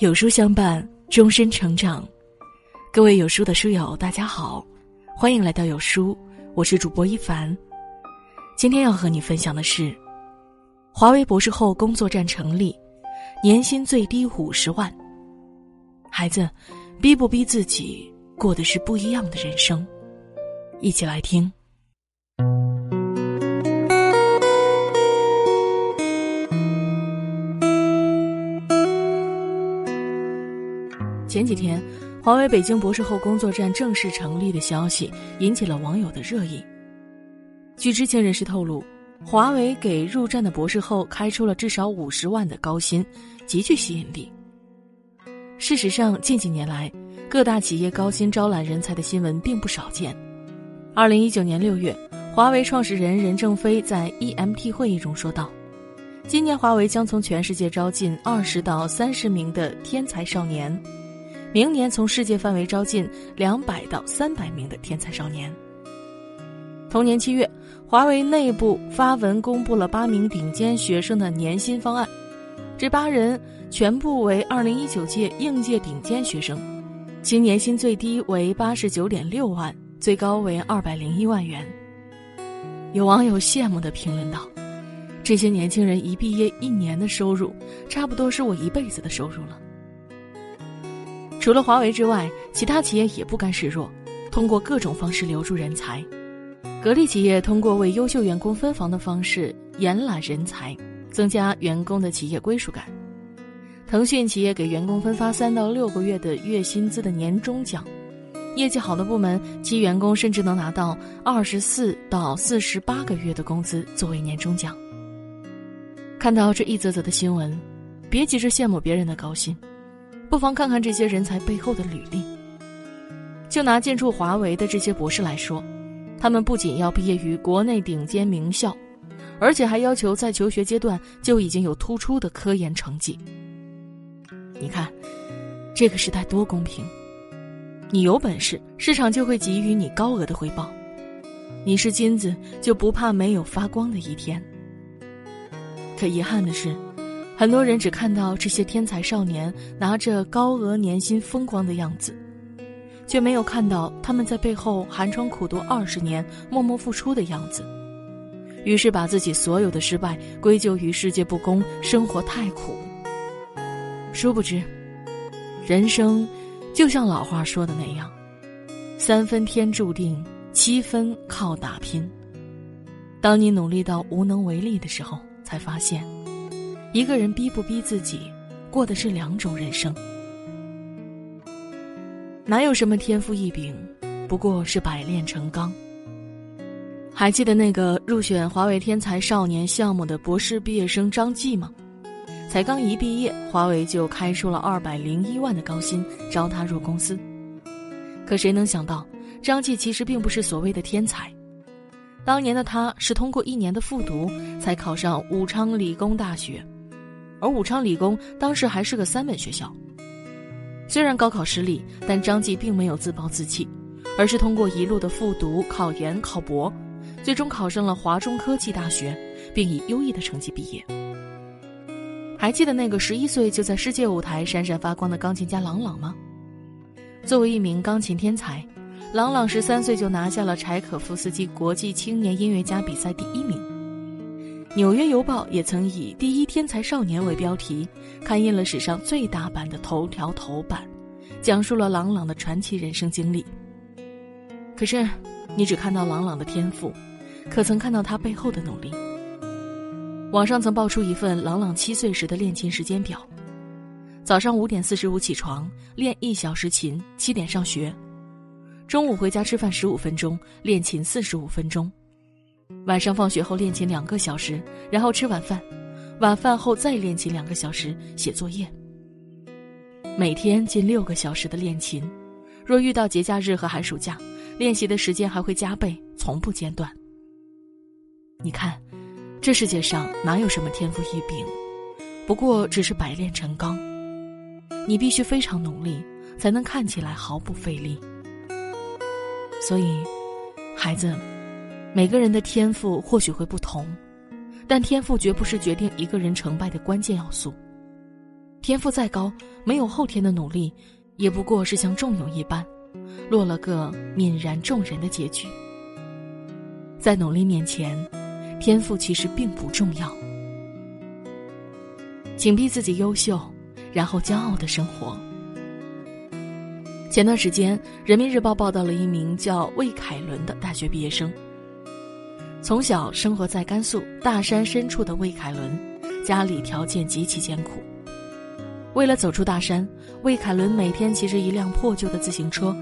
有书相伴，终身成长。各位有书的书友，大家好，欢迎来到有书，我是主播一凡。今天要和你分享的是，华为博士后工作站成立，年薪最低五十万。孩子，逼不逼自己，过的是不一样的人生。一起来听。前几天，华为北京博士后工作站正式成立的消息引起了网友的热议。据知情人士透露，华为给入站的博士后开出了至少五十万的高薪，极具吸引力。事实上，近几年来，各大企业高薪招揽人才的新闻并不少见。二零一九年六月，华为创始人任正非在 EMT 会议中说道：“今年华为将从全世界招进二十到三十名的天才少年。”明年从世界范围招进两百到三百名的天才少年。同年七月，华为内部发文公布了八名顶尖学生的年薪方案，这八人全部为二零一九届应届顶尖学生，其年薪最低为八十九点六万，最高为二百零一万元。有网友羡慕的评论道：“这些年轻人一毕业一年的收入，差不多是我一辈子的收入了。”除了华为之外，其他企业也不甘示弱，通过各种方式留住人才。格力企业通过为优秀员工分房的方式延揽人才，增加员工的企业归属感。腾讯企业给员工分发三到六个月的月薪资的年终奖，业绩好的部门，其员工甚至能拿到二十四到四十八个月的工资作为年终奖。看到这一则则的新闻，别急着羡慕别人的高薪。不妨看看这些人才背后的履历。就拿进驻华为的这些博士来说，他们不仅要毕业于国内顶尖名校，而且还要求在求学阶段就已经有突出的科研成绩。你看，这个时代多公平！你有本事，市场就会给予你高额的回报；你是金子，就不怕没有发光的一天。可遗憾的是。很多人只看到这些天才少年拿着高额年薪风光的样子，却没有看到他们在背后寒窗苦读二十年、默默付出的样子。于是把自己所有的失败归咎于世界不公、生活太苦。殊不知，人生就像老话说的那样：“三分天注定，七分靠打拼。”当你努力到无能为力的时候，才发现。一个人逼不逼自己，过的是两种人生。哪有什么天赋异禀，不过是百炼成钢。还记得那个入选华为天才少年项目的博士毕业生张继吗？才刚一毕业，华为就开出了二百零一万的高薪招他入公司。可谁能想到，张继其实并不是所谓的天才。当年的他是通过一年的复读，才考上武昌理工大学。而武昌理工当时还是个三本学校。虽然高考失利，但张继并没有自暴自弃，而是通过一路的复读、考研、考博，最终考上了华中科技大学，并以优异的成绩毕业。还记得那个十一岁就在世界舞台闪闪发光的钢琴家郎朗吗？作为一名钢琴天才，郎朗十三岁就拿下了柴可夫斯基国际青年音乐家比赛第一名。《纽约邮报》也曾以“第一天才少年”为标题，刊印了史上最大版的头条头版，讲述了朗朗的传奇人生经历。可是，你只看到朗朗的天赋，可曾看到他背后的努力？网上曾爆出一份朗朗七岁时的练琴时间表：早上五点四十五起床练一小时琴，七点上学；中午回家吃饭十五分钟，练琴四十五分钟。晚上放学后练琴两个小时，然后吃晚饭，晚饭后再练琴两个小时写作业。每天近六个小时的练琴，若遇到节假日和寒暑假，练习的时间还会加倍，从不间断。你看，这世界上哪有什么天赋异禀，不过只是百炼成钢。你必须非常努力，才能看起来毫不费力。所以，孩子。每个人的天赋或许会不同，但天赋绝不是决定一个人成败的关键要素。天赋再高，没有后天的努力，也不过是像仲永一般，落了个泯然众人的结局。在努力面前，天赋其实并不重要。请逼自己优秀，然后骄傲的生活。前段时间，《人民日报》报道了一名叫魏凯伦的大学毕业生。从小生活在甘肃大山深处的魏凯伦，家里条件极其艰苦。为了走出大山，魏凯伦每天骑着一辆破旧的自行车，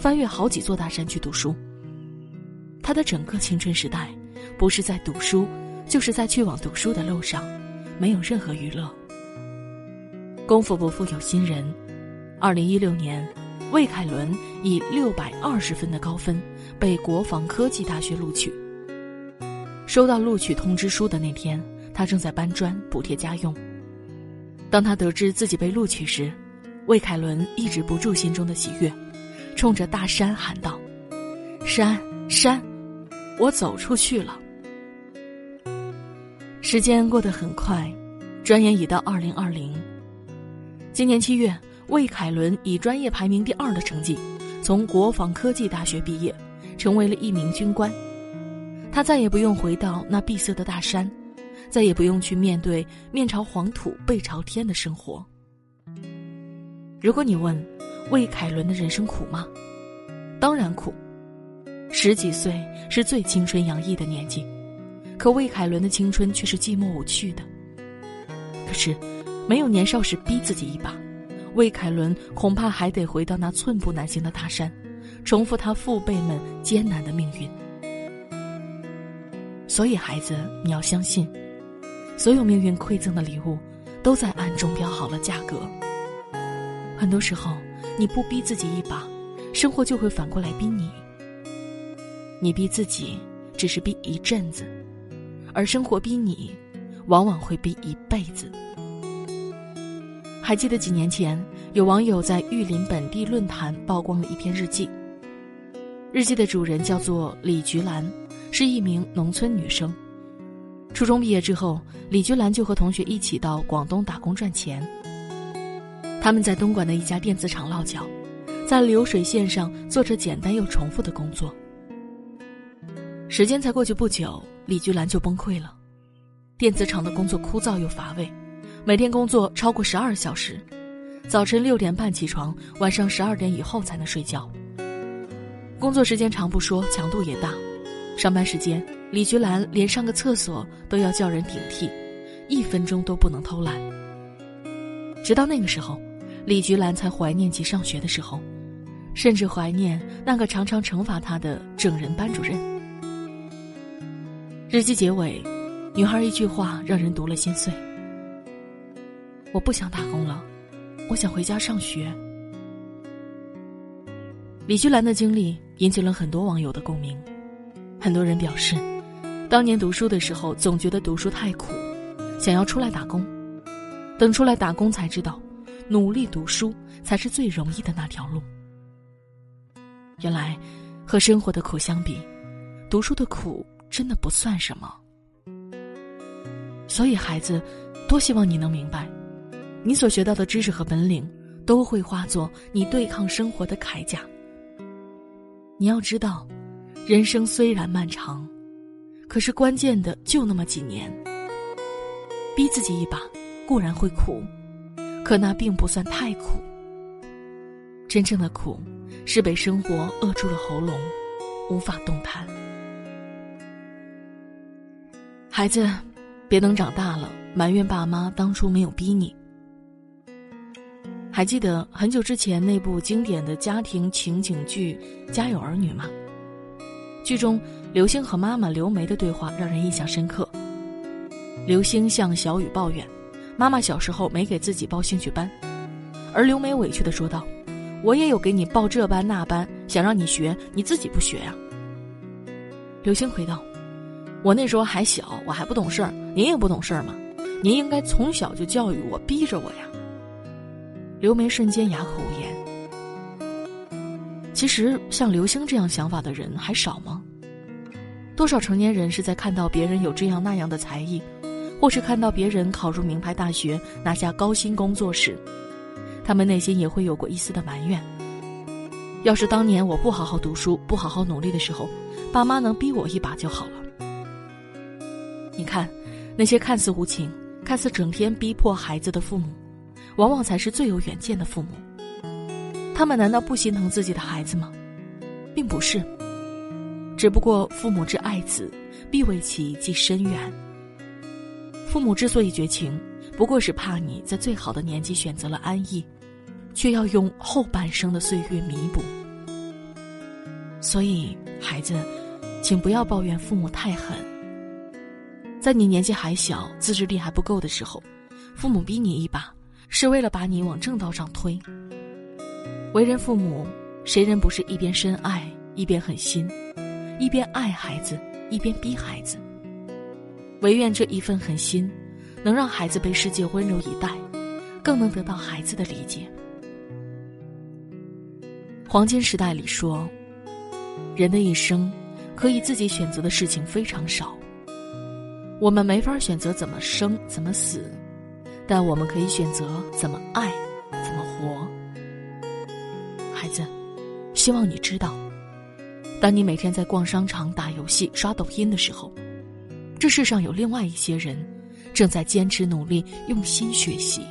翻越好几座大山去读书。他的整个青春时代，不是在读书，就是在去往读书的路上，没有任何娱乐。功夫不负有心人，二零一六年，魏凯伦以六百二十分的高分被国防科技大学录取。收到录取通知书的那天，他正在搬砖补贴家用。当他得知自己被录取时，魏凯伦抑制不住心中的喜悦，冲着大山喊道：“山山，我走出去了。”时间过得很快，转眼已到二零二零。今年七月，魏凯伦以专业排名第二的成绩，从国防科技大学毕业，成为了一名军官。他再也不用回到那闭塞的大山，再也不用去面对面朝黄土背朝天的生活。如果你问，魏凯伦的人生苦吗？当然苦。十几岁是最青春洋溢的年纪，可魏凯伦的青春却是寂寞无趣的。可是。没有年少时逼自己一把，魏凯伦恐怕还得回到那寸步难行的大山，重复他父辈们艰难的命运。所以，孩子，你要相信，所有命运馈赠的礼物，都在暗中标好了价格。很多时候，你不逼自己一把，生活就会反过来逼你。你逼自己，只是逼一阵子，而生活逼你，往往会逼一辈子。还记得几年前，有网友在玉林本地论坛曝光了一篇日记。日记的主人叫做李菊兰，是一名农村女生。初中毕业之后，李菊兰就和同学一起到广东打工赚钱。他们在东莞的一家电子厂落脚，在流水线上做着简单又重复的工作。时间才过去不久，李菊兰就崩溃了。电子厂的工作枯燥又乏味。每天工作超过十二小时，早晨六点半起床，晚上十二点以后才能睡觉。工作时间长不说，强度也大。上班时间，李菊兰连上个厕所都要叫人顶替，一分钟都不能偷懒。直到那个时候，李菊兰才怀念起上学的时候，甚至怀念那个常常惩罚她的整人班主任。日记结尾，女孩一句话让人读了心碎。我不想打工了，我想回家上学。李菊兰的经历引起了很多网友的共鸣，很多人表示，当年读书的时候总觉得读书太苦，想要出来打工，等出来打工才知道，努力读书才是最容易的那条路。原来，和生活的苦相比，读书的苦真的不算什么。所以，孩子，多希望你能明白。你所学到的知识和本领，都会化作你对抗生活的铠甲。你要知道，人生虽然漫长，可是关键的就那么几年。逼自己一把固然会苦，可那并不算太苦。真正的苦，是被生活扼住了喉咙，无法动弹。孩子，别等长大了埋怨爸妈当初没有逼你。还记得很久之前那部经典的家庭情景剧《家有儿女》吗？剧中刘星和妈妈刘梅的对话让人印象深刻。刘星向小雨抱怨，妈妈小时候没给自己报兴趣班，而刘梅委屈的说道：“我也有给你报这班那班，想让你学，你自己不学呀。”刘星回道：“我那时候还小，我还不懂事儿，您也不懂事儿吗，您应该从小就教育我，逼着我呀。”刘梅瞬间哑口。其实，像刘星这样想法的人还少吗？多少成年人是在看到别人有这样那样的才艺，或是看到别人考入名牌大学、拿下高薪工作时，他们内心也会有过一丝的埋怨。要是当年我不好好读书、不好好努力的时候，爸妈能逼我一把就好了。你看，那些看似无情、看似整天逼迫孩子的父母，往往才是最有远见的父母。他们难道不心疼自己的孩子吗？并不是，只不过父母之爱子，必为其计深远。父母之所以绝情，不过是怕你在最好的年纪选择了安逸，却要用后半生的岁月弥补。所以，孩子，请不要抱怨父母太狠。在你年纪还小、自制力还不够的时候，父母逼你一把，是为了把你往正道上推。为人父母。谁人不是一边深爱一边狠心，一边爱孩子一边逼孩子？唯愿这一份狠心，能让孩子被世界温柔以待，更能得到孩子的理解。黄金时代里说，人的一生可以自己选择的事情非常少。我们没法选择怎么生怎么死，但我们可以选择怎么爱怎么活。希望你知道，当你每天在逛商场、打游戏、刷抖音的时候，这世上有另外一些人，正在坚持努力、用心学习。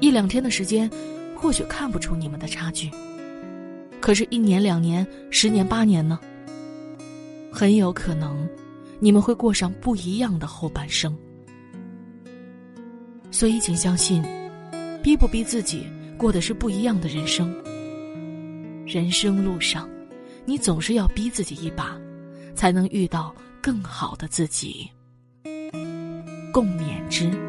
一两天的时间，或许看不出你们的差距，可是，一年、两年、十年、八年呢？很有可能，你们会过上不一样的后半生。所以，请相信，逼不逼自己，过的是不一样的人生。人生路上，你总是要逼自己一把，才能遇到更好的自己。共勉之。